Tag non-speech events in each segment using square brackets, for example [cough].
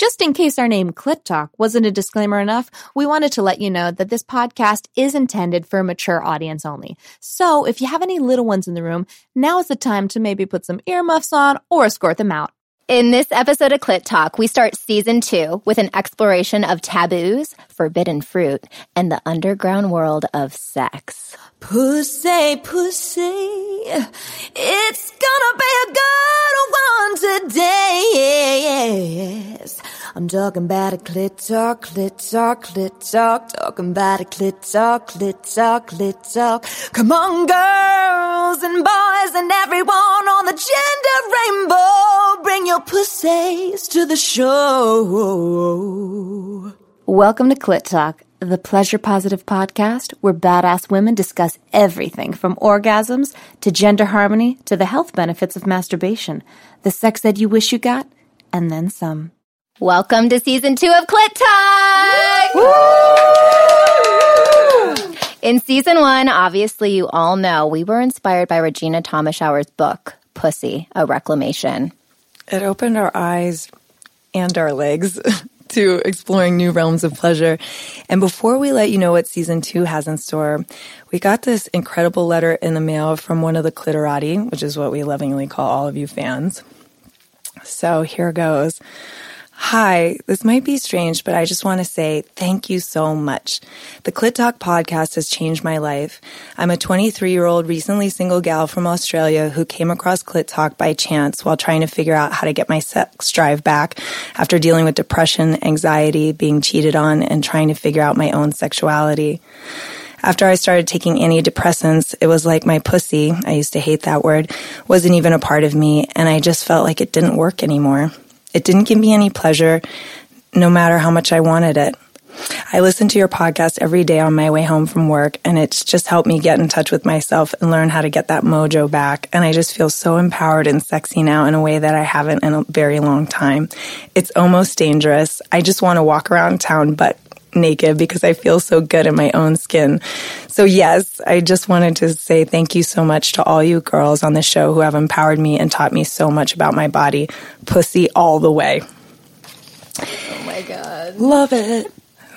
Just in case our name Clit Talk wasn't a disclaimer enough, we wanted to let you know that this podcast is intended for a mature audience only. So if you have any little ones in the room, now is the time to maybe put some earmuffs on or escort them out. In this episode of Clit Talk, we start season two with an exploration of taboos, forbidden fruit, and the underground world of sex. Pussy, pussy, it's gonna be a good one today. Yes. I'm talking about a clit talk, clit talk, clit talk, talking about a clit talk, clit talk, clit talk. Come on, girls and boys and everyone on the gender rainbow, bring your pussies to the show. Welcome to Clit Talk the pleasure positive podcast where badass women discuss everything from orgasms to gender harmony to the health benefits of masturbation, the sex that you wish you got, and then some. Welcome to season two of Clit Talk! In season one, obviously you all know we were inspired by Regena Thomashauer's book, Pussy, a Reclamation. It opened our eyes and our legs [laughs] to exploring new realms of pleasure. And before we let you know what season two has in store, we got this incredible letter in the mail from one of the clitorati, which is what we lovingly call all of you fans. So here goes. Hi, this might be strange, but I just want to say thank you so much. The Clit Talk podcast has changed my life. I'm a 23 year old recently single gal from Australia who came across Clit Talk by chance while trying to figure out how to get my sex drive back after dealing with depression, anxiety, being cheated on, and trying to figure out my own sexuality. After I started taking antidepressants, it was like my pussy, I used to hate that word, wasn't even a part of me, and I just felt like it didn't work anymore. It didn't give me any pleasure, no matter how much I wanted it. I listen to your podcast every day on my way home from work, and it's just helped me get in touch with myself and learn how to get that mojo back. And I just feel so empowered and sexy now in a way that I haven't in a very long time. It's almost dangerous. I just want to walk around town butt naked because I feel so good in my own skin. So yes, I just wanted to say thank you so much to all you girls on the show who have empowered me and taught me so much about my body. Pussy all the way. Oh my God. Love it.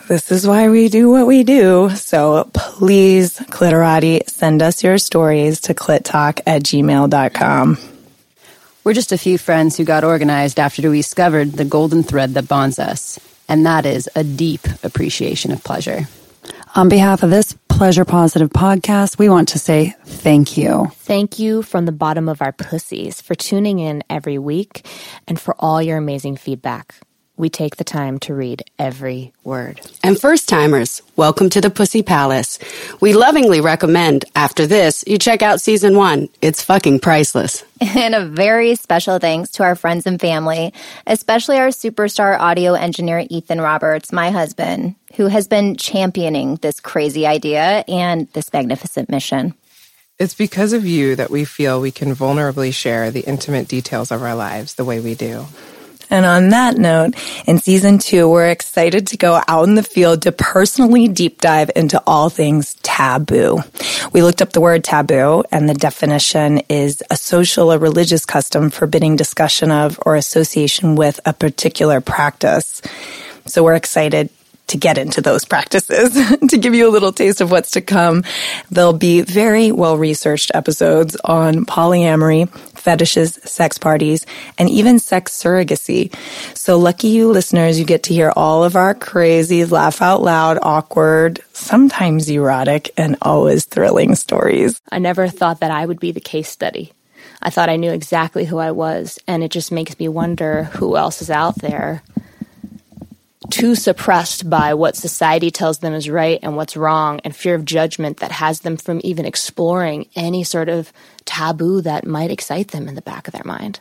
This is why we do what we do. So please, Clitorati, send us your stories to clittalk at gmail.com. We're just a few friends who got organized after we discovered the golden thread that bonds us and that is a deep appreciation of pleasure. On behalf of this Pleasure Positive podcast, we want to say thank you. Thank you from the bottom of our pussies for tuning in every week and for all your amazing feedback. We take the time to read every word. And first timers, welcome to the Pussy Palace. We lovingly recommend after this, you check out season one. It's fucking priceless. [laughs] And a very special thanks to our friends and family, especially our superstar audio engineer, Ethan Roberts, my husband, who has been championing this crazy idea and this magnificent mission. It's because of you that we feel we can vulnerably share the intimate details of our lives the way we do. And on that note, in season two, we're excited to go out in the field to personally deep dive into all things taboo. We looked up the word taboo and the definition is a social or religious custom forbidding discussion of or association with a particular practice. So we're excited to get into those practices. [laughs] to give you a little taste of what's to come, there'll be very well researched episodes on polyamory, fetishes, sex parties, and even sex surrogacy. So lucky you listeners, you get to hear all of our crazy, laugh out loud, awkward, sometimes erotic, and always thrilling stories. I never thought that I would be the case study. I thought I knew exactly who I was, and it just makes me wonder who else is out there too suppressed by what society tells them is right and what's wrong and fear of judgment that has them from even exploring any sort of taboo that might excite them in the back of their mind.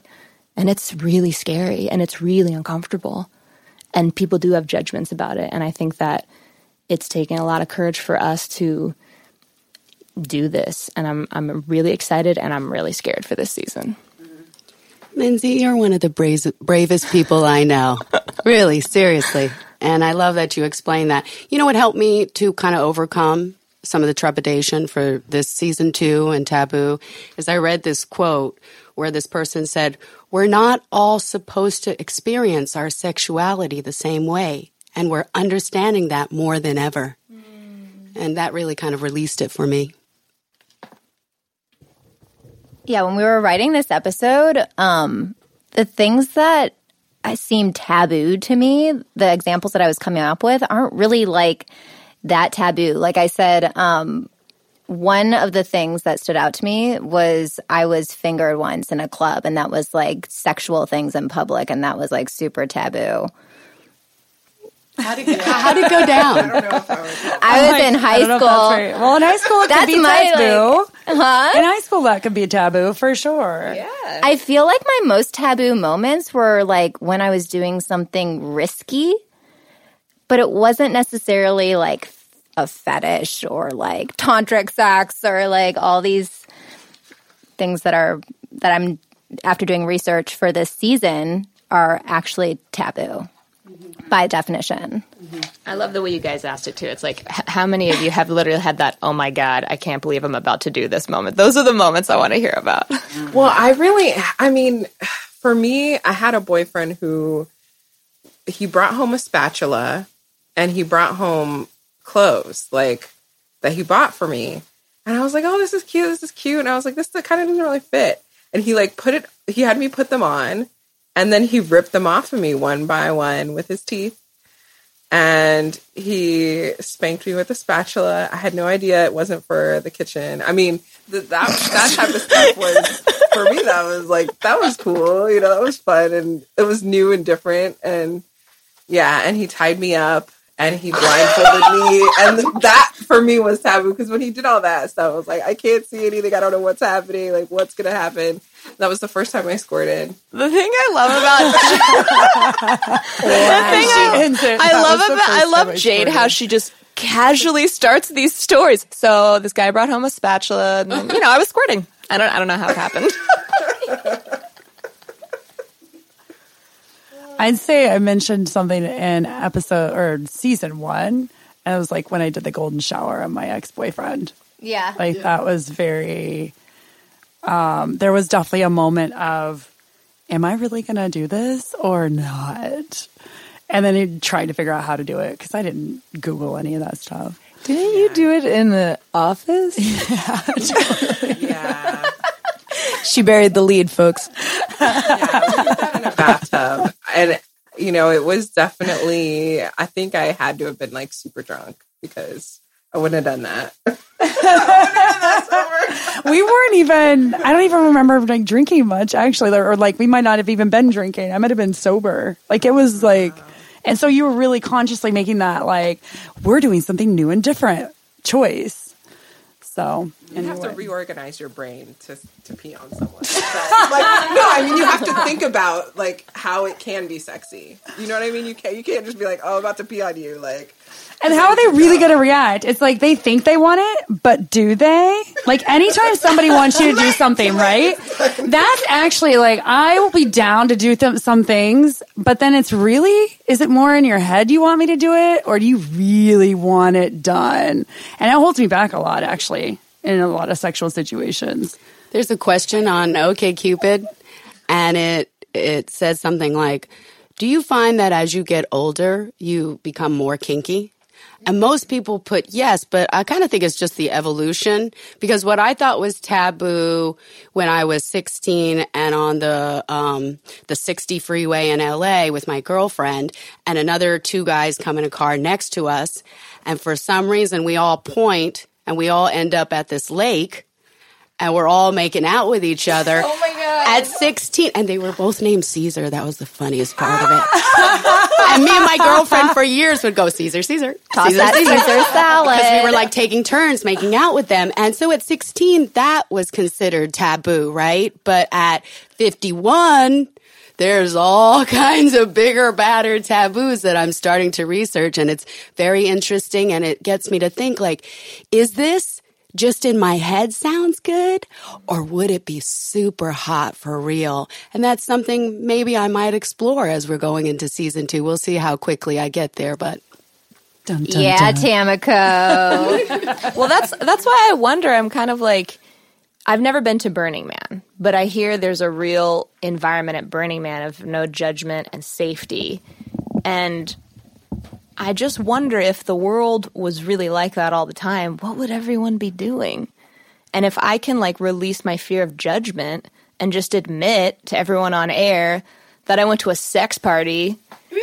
And it's really scary and it's really uncomfortable. And people do have judgments about it. And I think that it's taken a lot of courage for us to do this. And I'm, I'm really excited and I'm really scared for this season. Lindsey, you're one of the bravest, bravest people I know. really, seriously. And I love that you explain that. You know what helped me to kind of overcome some of the trepidation for this season two and Taboo is I read this quote where this person said, We're not all supposed to experience our sexuality the same way, and we're understanding that more than ever. Mm. And that really kind of released it for me. Yeah, when we were writing this episode, um, the things that seem taboo to me, the examples that I was coming up with, aren't really like that taboo. Like I said, um, one of the things that stood out to me was I was fingered once in a club, and that was like sexual things in public, and that was like super taboo. [laughs] How did, how did it go [laughs] down? I, I was, I was in high school. Right. Well, in high school, it that's could be my, taboo. Like, huh? In high school, that could be taboo for sure. Yeah. I feel like my most taboo moments were like when I was doing something risky, but it wasn't necessarily like a fetish or like tantric sex or like all these things that are that I'm after doing research for this season are actually taboo. By definition. Mm-hmm. I love the way you guys asked it too. It's like, h- how many of you have literally had that, oh my God, I can't believe I'm about to do this moment? Those are the moments I want to hear about. [laughs] Well, I really, I mean, for me, I had a boyfriend who he brought home a spatula and he brought home clothes like that he bought for me. And I was like, oh, this is cute. This is cute. And I was like, this kind of doesn't really fit. And he like put it, he had me put them on and then he ripped them off of me one by one with his teeth. And he spanked me with a spatula. I had no idea it wasn't for the kitchen. I mean, that that type of stuff was for me. That was like that was cool. You know, that was fun and it was new and different. And yeah, and he tied me up and he blindfolded me. And that for me was taboo because when he did all that stuff, I was like, I can't see anything. I don't know what's happening. Like, what's to happen? That was the first time I squirted. The thing I love about [laughs] [laughs] the thing I, I love about I love Jade how she just casually starts these stories. So this guy brought home a spatula, and you know I was squirting. I don't I don't know how it happened. [laughs] I'd say I mentioned something in episode or season one. And it was like when I did the golden shower on my ex boyfriend. Yeah. Like yeah. that was very, um, there was definitely a moment of, am I really going to do this or not? And then he tried to figure out how to do it because I didn't Google any of that stuff. Didn't you do it in the office? [laughs] Yeah. Totally. yeah. she buried the lead, folks. yeah, in a bathtub, and you know, it was definitely. I think I had to have been like super drunk because I wouldn't have done that. [laughs] we weren't even. I don't even remember like drinking much actually, or like we might not have even been drinking. I might have been sober. Like it was like, and so you were really consciously making that like we're doing something new and different choice. So you anyway. have to reorganize your brain to to pee on someone. [laughs] So, like, no, I mean you have to think about like how it can be sexy. You know what I mean? You can't you can't just be like, oh, I'm about to pee on you, like. And how are they really going to react? It's like they think they want it, but do they? Like anytime somebody wants you to do something, right? That's actually like I will be down to do th- some things, but then it's really is it more in your head you want me to do it or do you really want it done? And it holds me back a lot actually in a lot of sexual situations. There's a question on OkCupid and it it says something like do you find that as you get older, you become more kinky? And most people put yes, but I kind of think it's just the evolution because what I thought was taboo when I was 16 and on the, um, the 60 freeway in LA with my girlfriend and another two guys come in a car next to us. And for some reason we all point and we all end up at this lake and we're all making out with each other. [laughs] Oh! At 16, and they were both named Caesar. That was the funniest part of it. [laughs] and me and my girlfriend for years would go Caesar, Caesar, Toss Caesar, that Caesar, salad. Because we were like taking turns making out with them, and so at 16, that was considered taboo, right? But at 51 there's all [laughs] kinds of bigger, badder taboos that I'm starting to research and it's very interesting and it gets me to think like, is this just in my head sounds good? Or would it be super hot for real? And that's something maybe I might explore as we're going into season two. We'll see how quickly I get there, but Dun, dun, yeah, dun. Tamiko. [laughs] Well, that's that's why I wonder. I'm kind of like, I've never been to Burning Man, but I hear there's a real environment at Burning Man of no judgment and safety, and I just wonder if the world was really like that all the time. What would everyone be doing? And if I can like release my fear of judgment and just admit to everyone on air that I went to a sex party Yeah.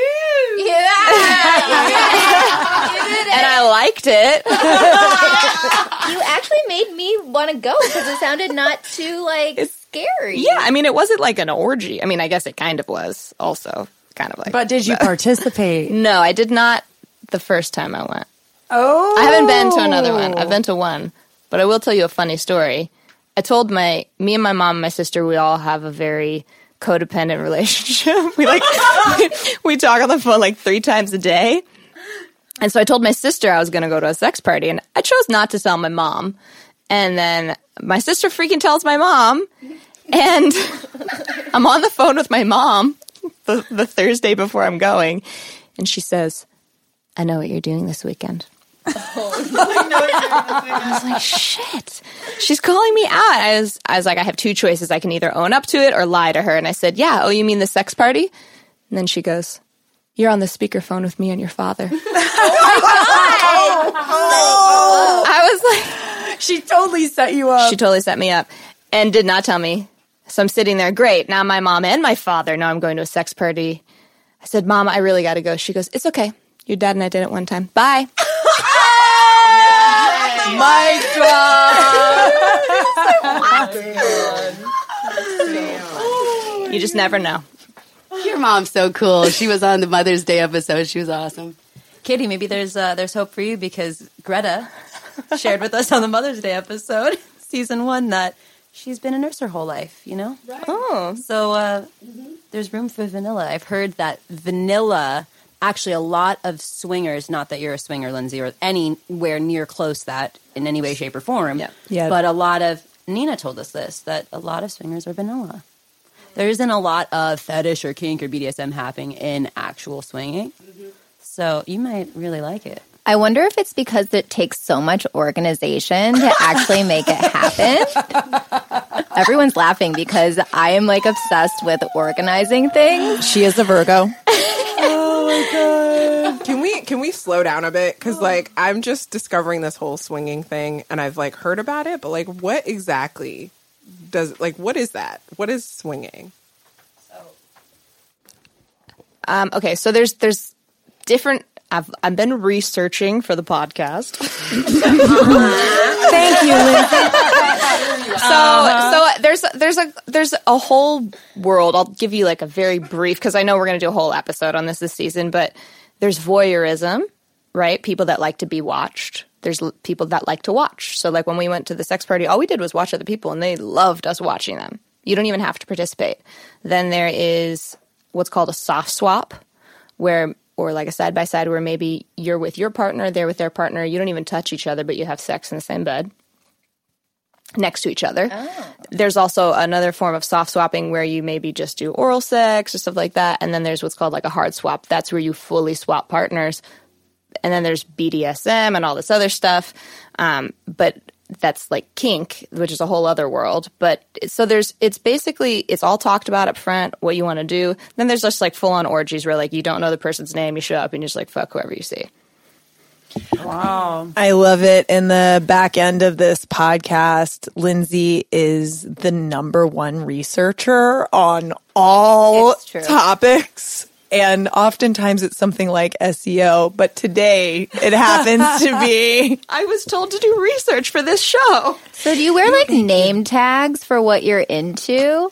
and I liked it. [laughs] you actually made me want to go because it sounded not too like scary. Yeah, I mean, it wasn't like an orgy. I mean, I guess it kind of was also kind of like. But did you [laughs] participate? no, I did not the first time I went. Oh, I haven't been to another one. I've been to oh. one, but I will tell you a funny story. I told my me and my mom and my sister we all have a very codependent [laughs] relationship. we like [laughs] we talk on the phone like 3 times a day. And so I told my sister I was going to go to a sex party and I chose not to tell my mom. And then my sister freaking tells my mom and I'm on the phone with my mom the, the Thursday before I'm going and she says, "I know what you're doing this weekend." Oh, [laughs] I was like, shit. She's calling me out. I was, I was like, I have two choices. I can either own up to it or lie to her. And I said, yeah. Oh, you mean the sex party? And then she goes, you're on the speakerphone with me and your father. [laughs] Oh, [laughs] I was like, She totally set you up. she totally set me up and did not tell me. So I'm sitting there, great. Now my mom and my father know I'm going to a sex party. I said, Mom, I really got to go. She goes, It's okay. Your dad and I did it one time. Bye. [laughs] My [laughs] You just never know. Your mom's so cool. She was on the Mother's Day episode. She was awesome. Katie, maybe there's uh, there's hope for you because Greta shared with us on the Mother's Day episode, [laughs] season one, that she's been a nurse her whole life. You know, Oh. so uh, there's room for vanilla. I've heard that vanilla. Actually, a lot of swingers. Not that you're a swinger, Lindsey, or anywhere near close that in any way, shape, or form. Yeah. Yeah. But a lot of Nina told us this that a lot of swingers are vanilla. There isn't a lot of fetish or kink or BDSM happening in actual swinging. So you might really like it. I wonder if it's because it takes so much organization to actually make it happen. [laughs] Everyone's laughing because I am like obsessed with organizing things. She is a Virgo. Can we can we slow down a bit? Because like I'm just discovering this whole swinging thing, and I've like heard about it, but like what exactly does like what is that? What is swinging? Um, okay, so there's there's different. I've I've been researching for the podcast. [laughs] Thank you, Lindsey. So so there's there's a there's a whole world. I'll give you like a very brief because I know we're going to do a whole episode on this this season. But there's voyeurism, right? People that like to be watched. There's l- people that like to watch. So like when we went to the sex party, all we did was watch other people, and they loved us watching them. You don't even have to participate. Then there is what's called a soft swap, where or like a side by side where maybe you're with your partner, they're with their partner. You don't even touch each other, but you have sex in the same bed next to each other. There's also another form of soft swapping where you maybe just do oral sex or stuff like that. And then there's what's called like a hard swap. That's where you fully swap partners. And then there's BDSM and all this other stuff. Um, but that's like kink, which is a whole other world. But so there's, it's basically, it's all talked about up front, what you want to do. Then there's just like full on orgies where like you don't know the person's name, you show up and you're just like fuck whoever you see. wow. I love it. In the back end of this podcast, Lindsey is the number one researcher on all topics. And oftentimes it's something like SEO, but today it happens to [laughs] be. I was told to do research for this show. So do you wear like name tags for what you're into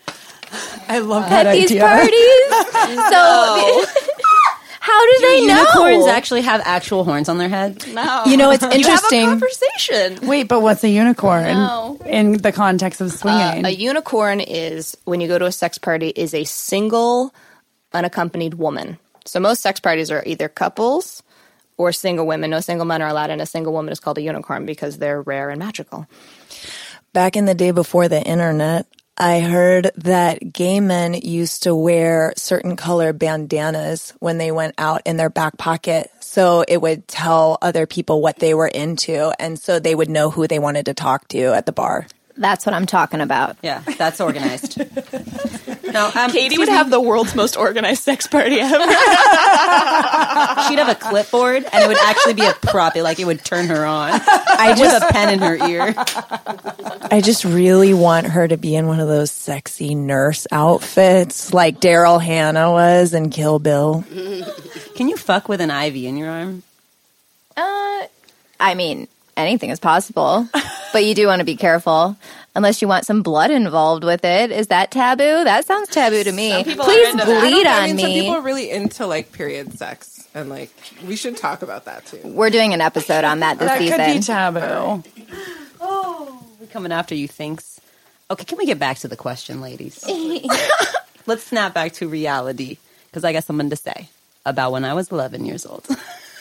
I love that. at that these idea. parties? [laughs] So [laughs] how do they know? Unicorns actually have actual horns on their head. No. You know, it's You have a interesting. conversation. Wait, but what's a unicorn No. in the context of Uh, swinging? a unicorn is when you go to a sex party is a single unaccompanied woman. So most sex parties are either couples or single women. No single men are allowed, and a single woman is called a unicorn because they're rare and magical. Back in the day before the internet, I heard that gay men used to wear certain color bandanas when they went out in their back pocket. So it would tell other people what they were into. And so they would know who they wanted to talk to at the bar. That's what I'm talking about. Yeah, that's organized. no, um, Katie would have the world's most organized sex party ever. [laughs] she'd have a clipboard and it would actually be a prop. It, like it would turn her on. I just with a pen in her ear. I just really want her to be in one of those sexy nurse outfits like Daryl Hannah was in Kill Bill. Can you fuck with an IV in your arm? Uh, I mean, anything is possible, but you do want to be careful. Unless you want some blood involved with it, is that taboo? That sounds taboo to me. people are Please into that. bleed I on mean, some people are really into like period sex, and like we should talk about that too. We're doing an episode on that this That season. could be taboo. Oh, we're coming after you, thinks. Okay, can we get back to the question, ladies? [laughs] Let's snap back to reality because I got something to say about when I was 11 years old. [laughs]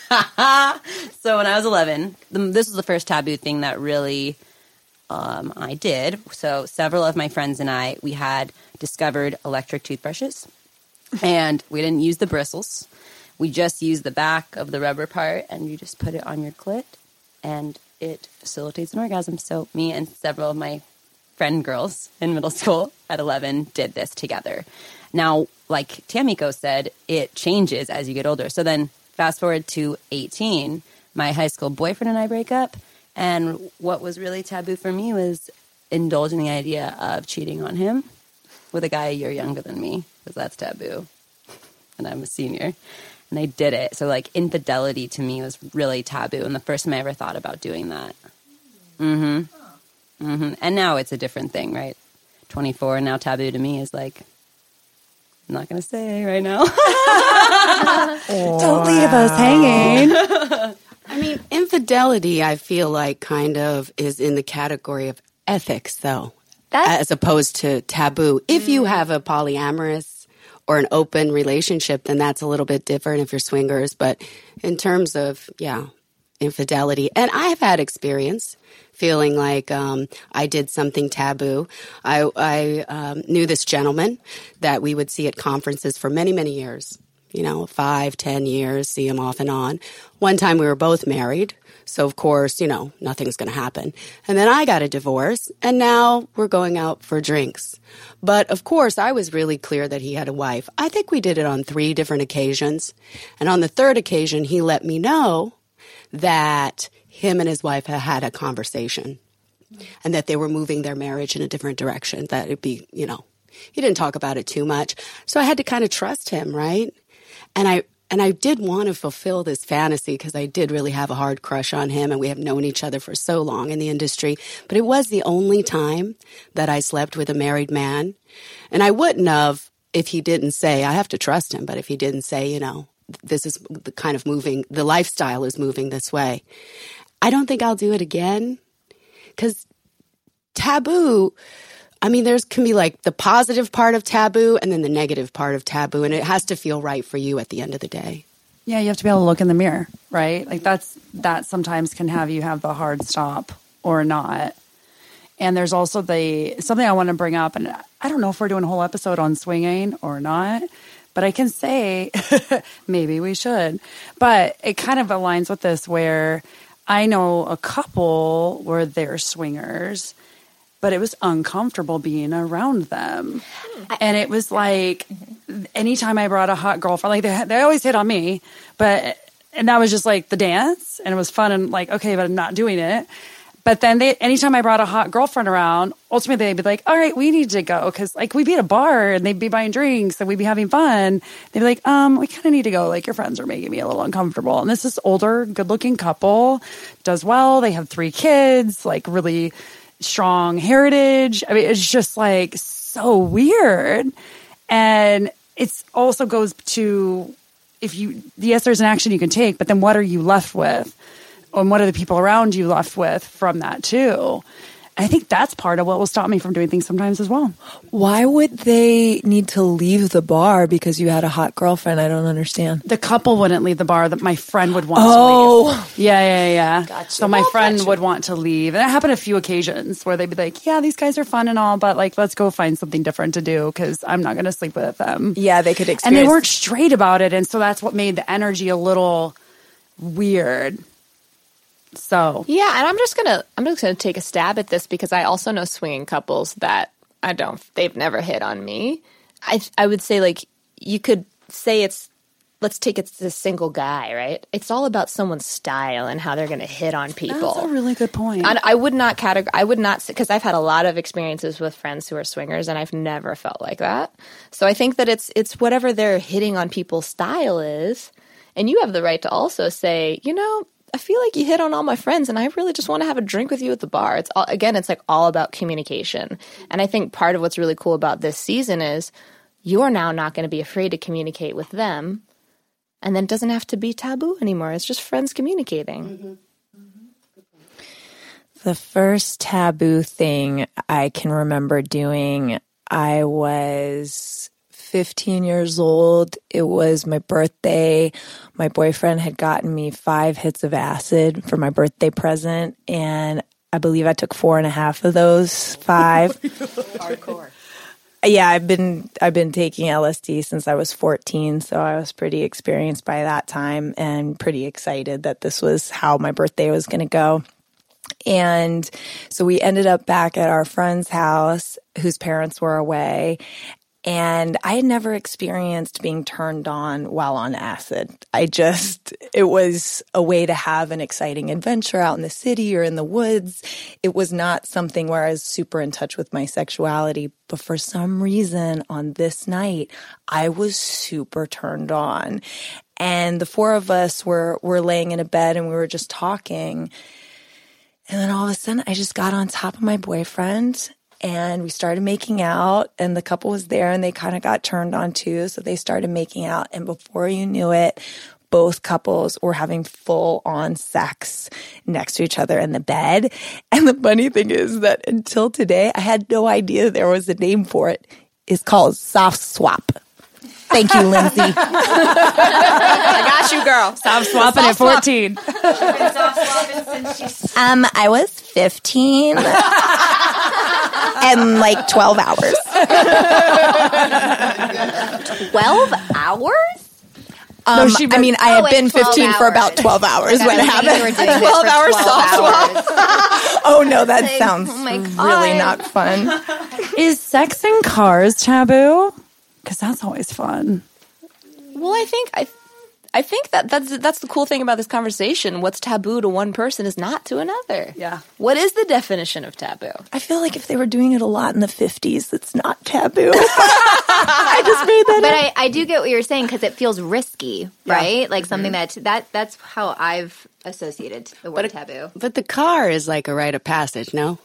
[laughs] so when I was 11, the, this was the first taboo thing that really um, I did. So several of my friends and I, we had discovered electric toothbrushes, and we didn't use the bristles. We just used the back of the rubber part, and you just put it on your clit, and it facilitates an orgasm. So me and several of my friend girls in middle school at 11 did this together. Now, like Tamiko said, it changes as you get older. So then fast forward to 18, my high school boyfriend and I break up. And what was really taboo for me was indulging the idea of cheating on him with a guy a year younger than me, because that's taboo. [laughs] And I'm a senior. And I did it. So, like, infidelity to me was really taboo. And the first time I ever thought about doing that. Mm hmm. Mm hmm. And now it's a different thing, right? 24, and now taboo to me is like, I'm not going to say right now. [laughs] Don't leave us hanging. I mean, infidelity, I feel like kind of is in the category of ethics, though, That's- as opposed to taboo. If you mm. have a polyamorous or an open relationship, then that's a little bit different if you're swingers. But in terms of, yeah, infidelity, and I have had experience feeling like um, I did something taboo. I, I um, knew this gentleman that we would see at conferences for many, many years you know, five, ten years, see him off and on. One time we were both married, so of course, you know, nothing's going to happen. And then I got a divorce, and now we're going out for drinks. But of course, I was really clear that he had a wife. I think we did it on three different occasions. And on the third occasion, he let me know that him and his wife had had a conversation and that they were moving their marriage in a different direction, that it'd be, you know, he didn't talk about it too much. So I had to kind of trust him, right? And I, and I did want to fulfill this fantasy because I did really have a hard crush on him and we have known each other for so long in the industry. But it was the only time that I slept with a married man. And I wouldn't have if he didn't say, I have to trust him, but if he didn't say, you know, this is the kind of moving, the lifestyle is moving this way. I don't think I'll do it again because taboo i mean there's can be like the positive part of taboo and then the negative part of taboo and it has to feel right for you at the end of the day Yeah, you have to be able to look in the mirror, right? Like that's that sometimes can have you have the hard stop or not. And there's also the something I want to bring up, and I don't know if we're doing a whole episode on swinging or not, but I can say [laughs] maybe we should. But it kind of aligns with this where I know a couple where they're swingers, but it was uncomfortable being around them. Hmm. And it was like anytime I brought a hot girlfriend, like they, they always hit on me, but, and that was just like the dance and it was fun and like, okay, but I'm not doing it. But then they, anytime I brought a hot girlfriend around, ultimately they'd be like, all right, we need to go. Cause like we'd be at a bar and they'd be buying drinks and we'd be having fun. They'd be like, um, we kind of need to go. Like your friends are making me a little uncomfortable. And this is older, good looking couple does well. They have three kids, like really strong heritage. I mean, it's just like so weird. And it's also goes to if you, yes, there's an action you can take, but then what are you left with? And what are the people around you left with from that too? I think that's part of what will stop me from doing things sometimes as well. Why would they need to leave the bar because you had a hot girlfriend? I don't understand. The couple wouldn't leave the bar that my friend would want Oh. to leave. Oh. Yeah, yeah, yeah. So my friend would want to leave. And it happened a few occasions where they'd be like, yeah, these guys are fun and all, but like, let's go find something different to do because I'm not going to sleep with them. Yeah, they could And they weren't straight about it. And so that's what made the energy a little weird. So Yeah, and I'm just gonna I'm just gonna take a stab at this because I also know swinging couples that I don't they've never hit on me. I I would say like you could say it's let's take it to a single guy, right? It's all about someone's style and how they're gonna hit on people. that's a really good point. And I would not categorize. I would not because I've had a lot of experiences with friends who are swingers, and I've never felt like that. So I think that it's it's whatever their hitting on people's style is, and you have the right to also say, you know, I feel like you hit on all my friends, and I really just want to have a drink with you at the bar. It's all, again, it's like all about communication, and I think part of what's really cool about this season is you're now not going to be afraid to communicate with them. And then it doesn't have to be taboo anymore. It's just friends communicating. Mm-hmm. Mm-hmm. The first taboo thing I can remember doing, I was 15 years old. It was my birthday. My boyfriend had gotten me five hits of acid for my birthday present, and I believe I took four and a half of those five. [laughs] Hardcore. Yeah, I've been I've been taking LSD since I was 14, so I was pretty experienced by that time and pretty excited that this was how my birthday was going to go. And so we ended up back at our friend's house whose parents were away. And I had never experienced being turned on while on acid. I just, it was a way to have an exciting adventure out in the city or in the woods. It was not something where I was super in touch with my sexuality. But for some reason on this night, I was super turned on. And the four of us were, were laying in a bed and we were just talking. And then all of a sudden, I just got on top of my boyfriend and we started making out. And the couple was there and they kind of got turned on too. So they started making out. And before you knew it, both couples were having full on sex next to each other in the bed. [laughs] And the funny thing is that until today, I had no idea there was a name for it. It's called soft swap. Thank you, Lindsey. [laughs] I got you, girl. Stop swapping at 14. Um, I was 15 [laughs] and like 12 hours. 12 hours? Um, she I mean, I had Oh, wait, been 12 15 for about 12 hours Like, when it was thinking you were happened. 12 for hours 12 soft swap. [laughs] Oh no, that Like, sounds oh really not fun. [laughs] Is sex in cars taboo? Because that's always fun. Well, I think I, I think that that's that's the cool thing about this conversation. What's taboo to one person is not to another. Yeah. What is the definition of taboo? I feel like if they were doing it a lot in the 50s, it's not taboo. [laughs] I just made that But up. I, I do get what you're saying because it feels risky, right? Like mm-hmm. something that that that's how I've associated the word taboo. But the car is like a rite of passage, no?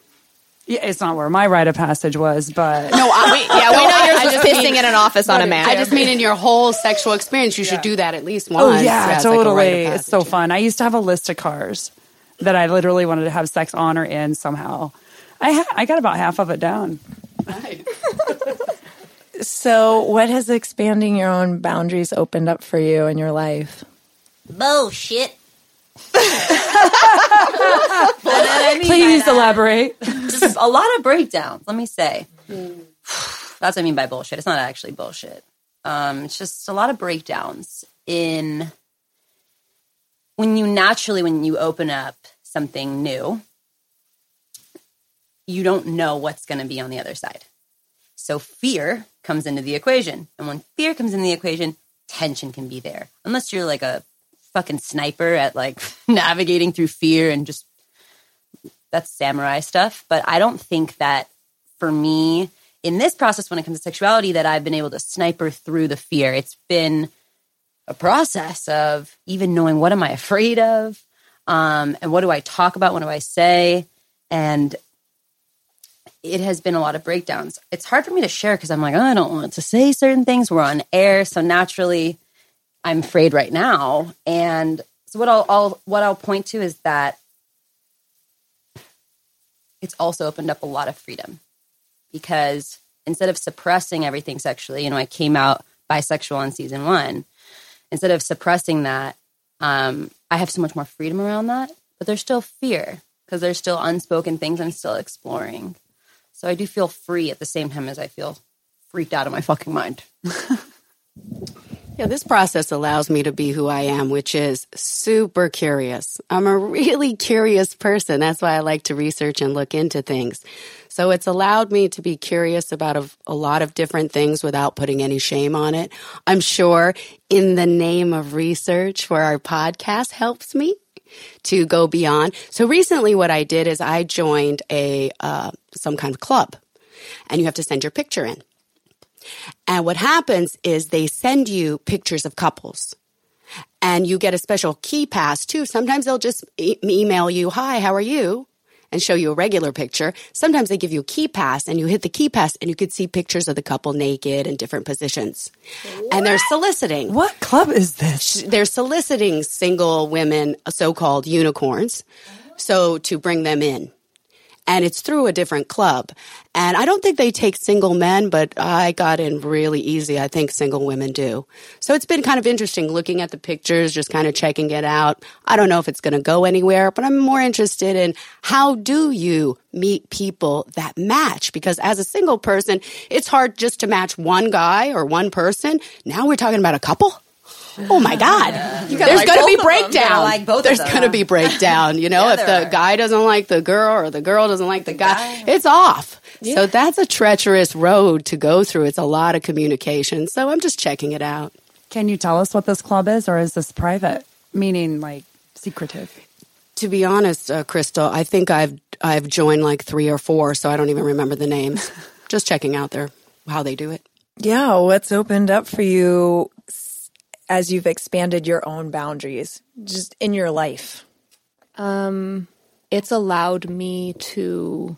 Yeah, it's not where my rite of passage was, but No, I, Yeah, we know I- yours I was just pissing mean- in an office on a man. I just mean in your whole sexual experience, you should do that at least oh, once. oh yeah, as like a rite of totally. it's so fun. I used to have a list of cars that I literally wanted to have sex on or in somehow. I ha- I got about half of it down. Nice. So, what has expanding your own boundaries opened up for you in your life? Bullshit. Please elaborate. Just a lot of breakdowns. Let me say. That's what I mean by bullshit. It's not actually bullshit. Um, it's just a lot of breakdowns in when you naturally when you open up something new, you don't know what's going to be on the other side. So fear comes into the equation, and when fear comes in the equation, tension can be there. Unless you're like a fucking sniper at like [laughs] navigating through fear and just that's samurai stuff. But I don't think that for me in this process, when it comes to sexuality, that I've been able to sniper through the fear. It's been a process of even knowing what am I afraid of, um, and what do I talk about, what do I say, and it has been a lot of breakdowns. It's hard for me to share because I'm like, oh, I don't want to say certain things. We're on air, so naturally, I'm afraid right now. And so what I'll, I'll what I'll point to is that it's also opened up a lot of freedom because instead of suppressing everything sexually, you know, I came out bisexual in season one. Instead of suppressing that, um, I have so much more freedom around that, but there's still fear because there's still unspoken things I'm still exploring. So I do feel free at the same time as I feel freaked out of my fucking mind. [laughs] Yeah, this process allows me to be who I am, which is super curious. I'm a really curious person. That's why I like to research and look into things. So it's allowed me to be curious about a, a, lot of different things without putting any shame on it. I'm sure in the name of research for our podcast helps me to go beyond. So recently what I did is I joined a, uh, some kind of club and you have to send your picture in. And what happens is they send you pictures of couples and you get a special key pass too. Sometimes they'll just e- email you, hi, how are you? And show you a regular picture. Sometimes they give you a key pass and you hit the key pass and you could see pictures of the couple naked in different positions. What? And they're soliciting. What club is this? They're soliciting single women, so-called unicorns. So to bring them in and it's through a different club. And I don't think they take single men, but I got in really easy. I think single women do. So it's been kind of interesting looking at the pictures, just kind of checking it out. I don't know if it's going to go anywhere, but I'm more interested in how do you meet people that match? Because as a single person, it's hard just to match one guy or one person. Now we're talking about a couple. Oh my God. There's like going to be both of them. breakdown. Like both There's going to be breakdown. You know, Yeah, if the are. guy doesn't like the girl or the girl doesn't like the guy, it's off. So that's a treacherous road to go through. It's a lot of communication. So I'm just checking it out. Can you tell us what this club is, or is this private? Meaning, like secretive. To be honest, uh, Crystal, I think I've I've joined like three or four, so I don't even remember the names. [laughs] just checking out their how they do it. Yeah, what's opened up for you s- as you've expanded your own boundaries just in your life? Um, it's allowed me to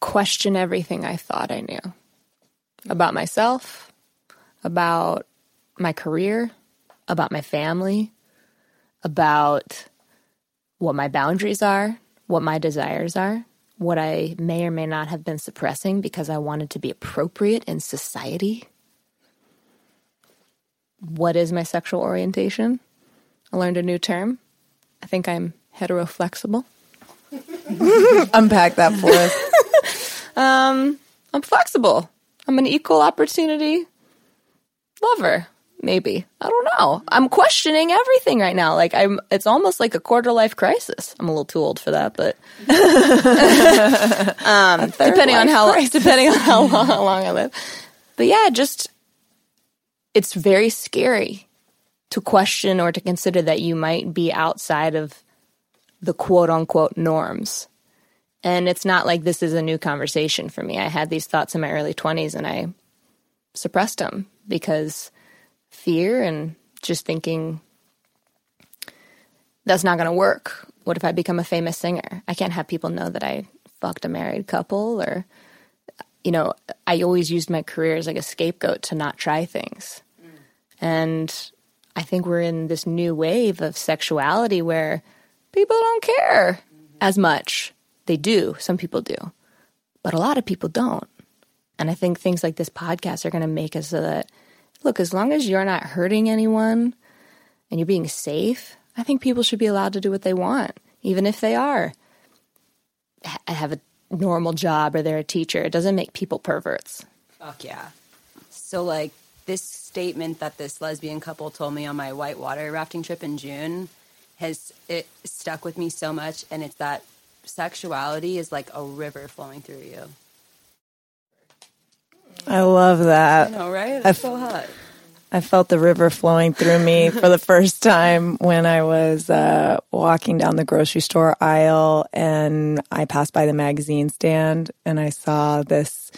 question everything I thought I knew about myself, about my career, about my family, about what my boundaries are, what my desires are, what I may or may not have been suppressing because I wanted to be appropriate in society. What is my sexual orientation? I learned a new term. I think I'm heteroflexible. [laughs] Unpack that for us. Um, I'm flexible. I'm an equal opportunity lover. Maybe I don't know. I'm questioning everything right now. Like I'm, it's almost like a quarter life crisis. I'm a little too old for that, but [laughs] [laughs] um, depending on how depending on how long, how long I live. But yeah, just it's very scary to question or to consider that you might be outside of the quote unquote norms. And it's not like this is a new conversation for me. I had these thoughts in my early 20s and I suppressed them because fear and just thinking that's not going to work. What if I become a famous singer? I can't have people know that I fucked a married couple or you know, I always used my career as like a scapegoat to not try things. And I think we're in this new wave of sexuality where people don't care as much. They do, some people do, but a lot of people don't. And I think things like this podcast are going to make us so that, look, as long as you're not hurting anyone and you're being safe, I think people should be allowed to do what they want, even if they are have a normal job or they're a teacher. It doesn't make people perverts. Fuck yeah. So like this statement that this lesbian couple told me on my whitewater rafting trip in June has it stuck with me so much and it's that sexuality is like a river flowing through you. I love that. I know, right? It's so hot. I felt the river flowing through me [laughs] for the first time when I was uh, walking down the grocery store aisle and I passed by the magazine stand and I saw this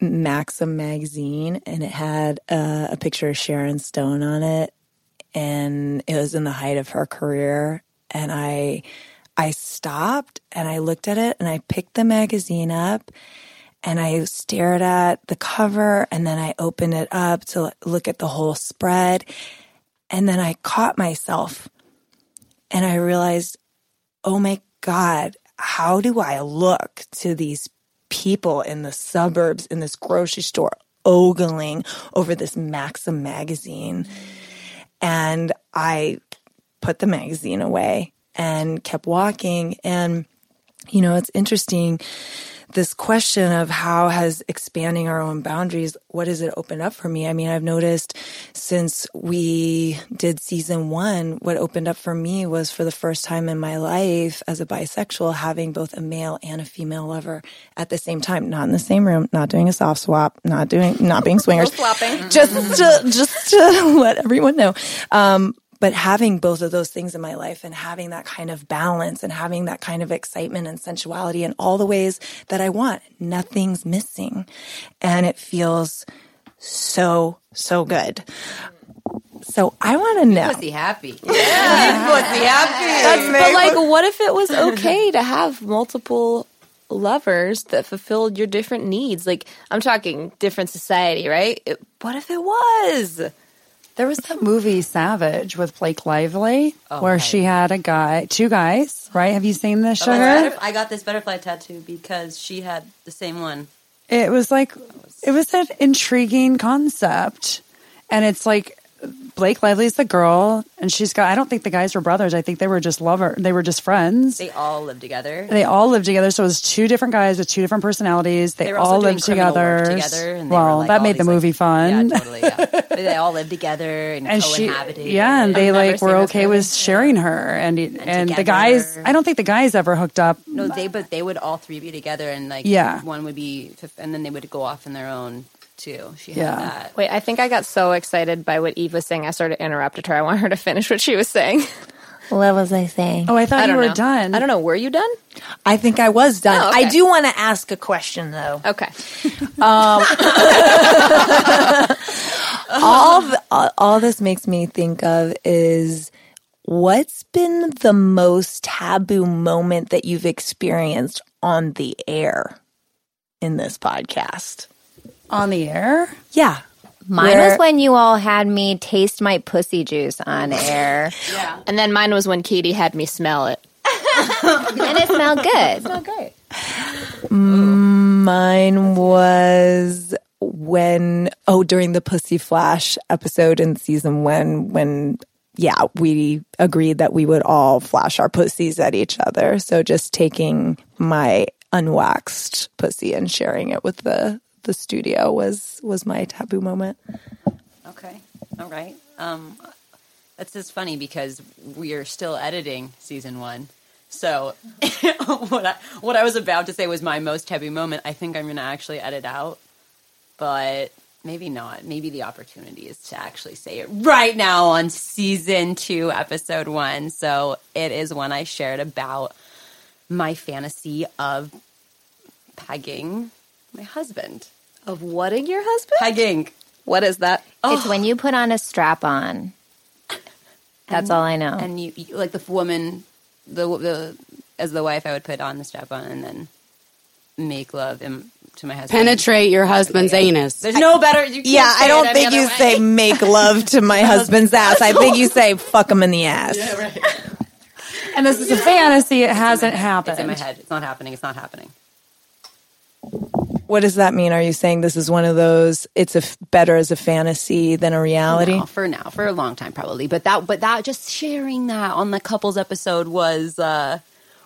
Maxim magazine and it had uh, a picture of Sharon Stone on it and it was in the height of her career and I I stopped and I looked at it and I picked the magazine up and I stared at the cover and then I opened it up to look at the whole spread. And then I caught myself and I realized, oh my God, how do I look to these people in the suburbs in this grocery store ogling over this Maxim magazine? And I put the magazine away and kept walking. And, you know, it's interesting this question of how has expanding our own boundaries, what does it open up for me? I mean, I've noticed since we did season one, what opened up for me was for the first time in my life as a bisexual, having both a male and a female lover at the same time, not in the same room, not doing a soft swap, not doing, not being [laughs] swingers. Just to, just to [laughs] let everyone know. Um, but having both of those things in my life and having that kind of balance and having that kind of excitement and sensuality in all the ways that I want, nothing's missing. And it feels so, so good. So I want to know. You pussy happy. [laughs] Yeah. pussy happy. But like, what if it was [laughs] okay to have multiple lovers that fulfilled your different needs? Like, I'm talking different society, right? It- what if it was? There was that movie Savage with Blake Lively Oh, where she had a guy, two guys, right? Have you seen this, Oh, Sugar? butterf- I got this butterfly tattoo because she had the same one. It was like it was an intriguing concept, and it's like Blake Lively's the girl, and she's got. I don't think the guys were brothers. I think they were just lover. They were just friends. They all live together. They all lived together, so it was two different guys with two different personalities. They, They all lived together. together, and well, like, that made the these, like- movie fun. Yeah, totally. Yeah. [laughs] They all live together and, and she, yeah, and they I've like were okay with sharing her, and and, the guys. I don't think the guys ever hooked up. No, they but they would all three be together, and like Yeah. one would be, and then they would go off in their own too. She had Yeah. that. Wait, I think I got so excited by what Eve was saying, I sort of interrupted her. I want her to finish what she was saying. [laughs] What was I saying? Oh, I thought I you were know. done. I don't know. Were you done? I think I was done. Oh, okay. I do want to ask a question though. Okay. [laughs] Um, [laughs] all, th- all all this makes me think of is what's been the most taboo moment that you've experienced on the air in this podcast? On the air. Yeah. Mine Where- was when you all had me taste my pussy juice on air, yeah. And then mine was when Katie had me smell it. [laughs] and it smelled good. It smelled great. Mine was when oh during the Pussy Flash episode in season one when yeah we agreed that we would all flash our pussies at each other. So just taking my unwaxed pussy and sharing it with the the studio was was my taboo moment. Okay, all right. Um, that's just funny because we are still editing season one. So [laughs] what I what I was about to say was my most taboo moment. I think I'm going to actually edit out, but maybe not. Maybe the opportunity is to actually say it right now on season two, episode one. So it is one I shared about my fantasy of pegging my husband. Of whatting your husband? Pegging. What is that? It's when you put on a strap on. That's all I know. and you, you like the woman, the the as the wife, I would put on the strap on and then make love in, to my husband. Penetrate your husband's anus. There's no better. You can't Yeah, I don't think you way. say make love to my [laughs] husband's ass. I think you say [laughs] fuck him in the ass. And this is a fantasy. It hasn't happened. It's in my head. It's not happening. It's not happening. What does that mean? Are you saying this is one of those? It's a f- better as a fantasy than a reality. No, for now, for a long time probably. But that, but that, just sharing that on the couples episode was uh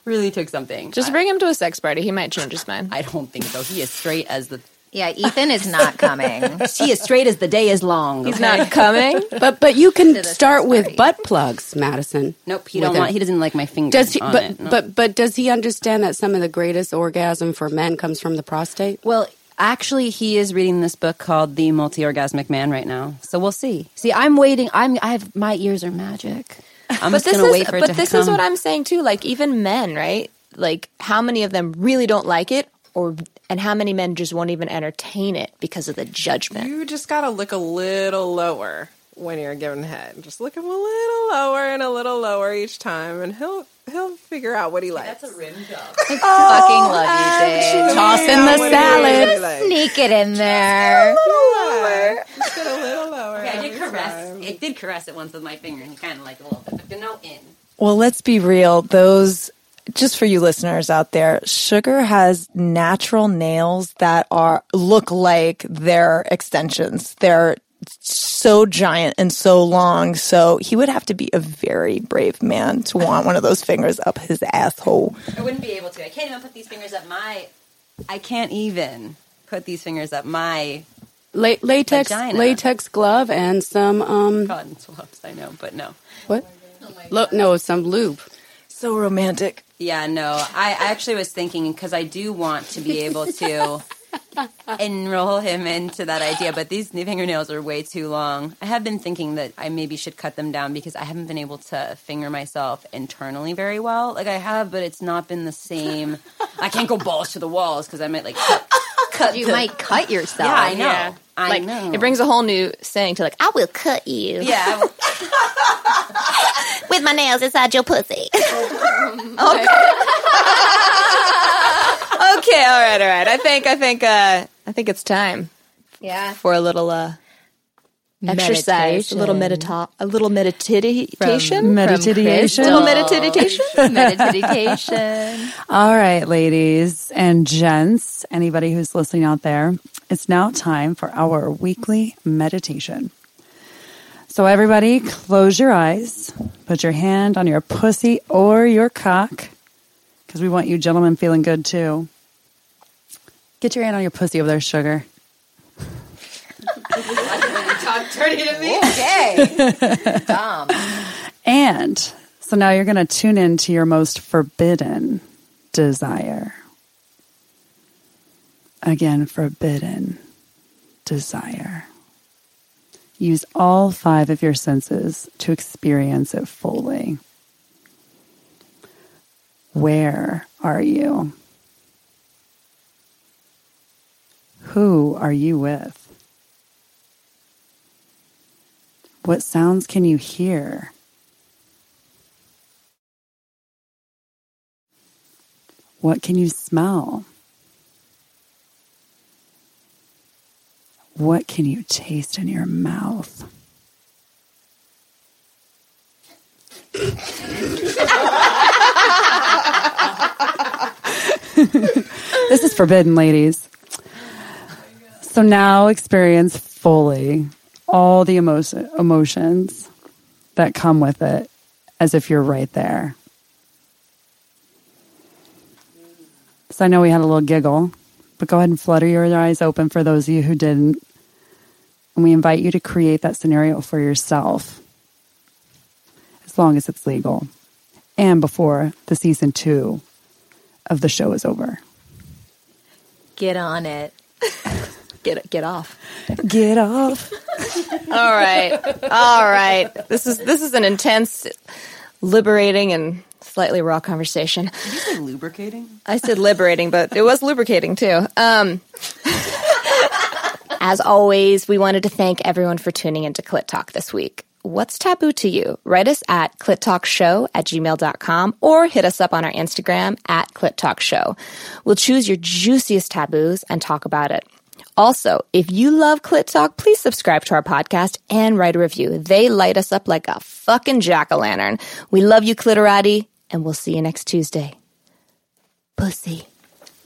really took something. Just I, bring him to a sex party. He might change his mind. I don't think so. He is straight as the yeah, Ethan is not coming. [laughs] he is straight as the day is long. He's okay? not coming. [laughs] But but you can start with butt plugs, Madison. Nope. He With don't him. want. He doesn't like my finger. Does he? on But it. No. but but does he understand that some of the greatest orgasm for men comes from the prostate? Well, actually, he is reading this book called The Multi-Orgasmic Man right now. So we'll see. See, I'm waiting. I'm. I have my ears are magic. [laughs] I'm but just this gonna is wait for it but to this come. is what I'm saying too. Like even men, right? Like how many of them really don't like it, or and how many men just won't even entertain it because of the judgment? You just gotta look a little lower when you're giving head. Just look him a little lower and a little lower each time, and he'll he'll figure out what he likes. That's a rim job. Fucking love you, oh, Dave. Toss in the salad. Sneak it in there. lower. Just get a little lower. I did caress. time. It did caress it once with my finger, and he kind of like a little bit, but no in. Well, let's be real. Those just for you listeners out there, Sugar has natural nails that are look like they're extensions. They're so giant and so long. So he would have to be a very brave man to want one of those fingers up his asshole. I wouldn't be able to. I can't even put these fingers up my. I can't even put these fingers up my La- latex, Vagina. latex glove and some um. cotton swabs. I know, but no. What? Lo- no, some lube. So romantic. Yeah, no. I actually was thinking because I do want to be able to [laughs] enroll him into that idea, but these new fingernails are way too long. I have been thinking that I maybe should cut them down because I haven't been able to finger myself internally very well. Like I have, but it's not been the same. I can't go balls to the walls because I might like cut. cut You the- might cut yourself. Yeah, I know. Yeah. I like know. it brings a whole new saying to like, I will cut you yeah. [laughs] [laughs] with my nails inside your pussy. [laughs] okay, all right, all right. I think I think uh I think it's time Yeah. for a little uh exercise, a little medita a little meditation. Meditation. little meditation. [laughs] Meditation. All right, ladies and gents, anybody who's listening out there, it's now time for our weekly meditation. So, everybody, close your eyes, put your hand on your pussy or your cock, because we want you gentlemen feeling good too. Get your hand on your pussy over there, sugar. Okay. [laughs] Dumb. And so now you're going to tune in to your most forbidden desire. Again, forbidden desire. Use all five of your senses to experience it fully. Where are you? Who are you with? What sounds can you hear? What can you smell? What can you taste in your mouth? this is forbidden, ladies. So now experience fully all the emotion, emotions that come with it as if you're right there. So I know we had a little giggle, but go ahead and flutter your eyes open for those of you who didn't. And we invite you to create that scenario for yourself, as long as it's legal, and before the season two of the show is over. Get on it. [laughs] Get get off. Get off. [laughs] All right. All right. This is this is an intense, liberating and slightly raw conversation. Did you say lubricating? I said liberating, but it was lubricating too. Um, [laughs] as always, we wanted to thank everyone for tuning into Clit Talk this week. What's taboo to you? Write us at clittalkshow at gmail.com or hit us up on our Instagram at clittalkshow. We'll choose your juiciest taboos and talk about it. Also, if you love Clit Talk, please subscribe to our podcast and write a review. They light us up like a fucking jack-o'-lantern. We love you, Clitorati, and we'll see you next Tuesday. Pussy.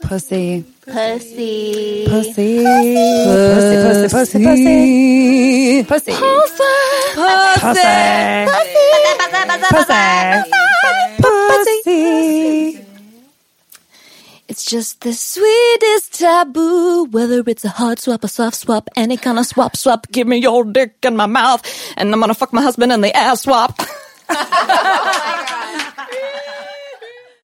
Pussy. Pussy. Pussy. Pussy. Pussy. Pussy. Pussy. Pussy. Pussy. Pussy. Pussy. It's just the sweetest taboo. Whether it's a hard swap, a soft swap, any kind of swap, swap. Give me your dick in my mouth, and I'm gonna fuck my husband in the ass swap. [laughs] [laughs] Oh